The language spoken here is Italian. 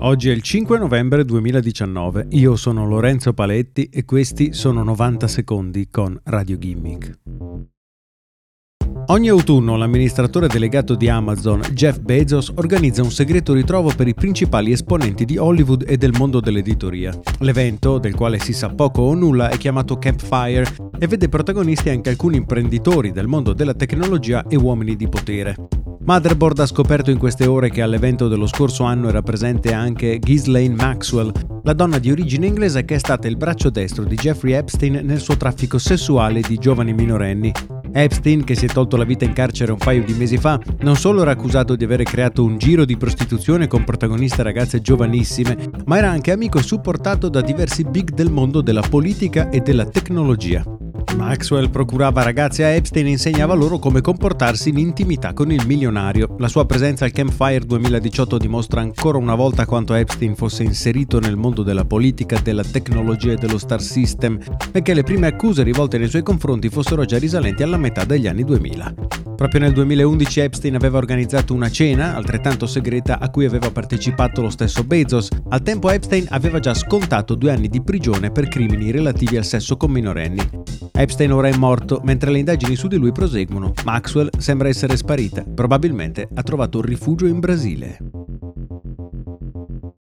Oggi è il 5 novembre 2019, io sono Lorenzo Paletti e questi sono 90 secondi con Radio Gimmick. Ogni autunno l'amministratore delegato di Amazon, Jeff Bezos, organizza un segreto ritrovo per i principali esponenti di Hollywood e del mondo dell'editoria. L'evento, del quale si sa poco o nulla, è chiamato Campfire e vede protagonisti anche alcuni imprenditori del mondo della tecnologia e uomini di potere. Motherboard ha scoperto in queste ore che all'evento dello scorso anno era presente anche Ghislaine Maxwell, la donna di origine inglese che è stata il braccio destro di Jeffrey Epstein nel suo traffico sessuale di giovani minorenni. Epstein, che si è tolto la vita in carcere un paio di mesi fa, non solo era accusato di aver creato un giro di prostituzione con protagoniste ragazze giovanissime, ma era anche amico supportato da diversi big del mondo della politica e della tecnologia. Maxwell procurava ragazze a Epstein e insegnava loro come comportarsi in intimità con il milionario. La sua presenza al Campfire 2018 dimostra ancora una volta quanto Epstein fosse inserito nel mondo della politica, della tecnologia e dello star system e che le prime accuse rivolte nei suoi confronti fossero già risalenti alla metà degli anni 2000. Proprio nel 2011 Epstein aveva organizzato una cena, altrettanto segreta, a cui aveva partecipato lo stesso Bezos. Al tempo Epstein aveva già scontato due anni di prigione per crimini relativi al sesso con minorenni. Epstein ora è morto, mentre le indagini su di lui proseguono. Maxwell sembra essere sparita, probabilmente ha trovato un rifugio in Brasile.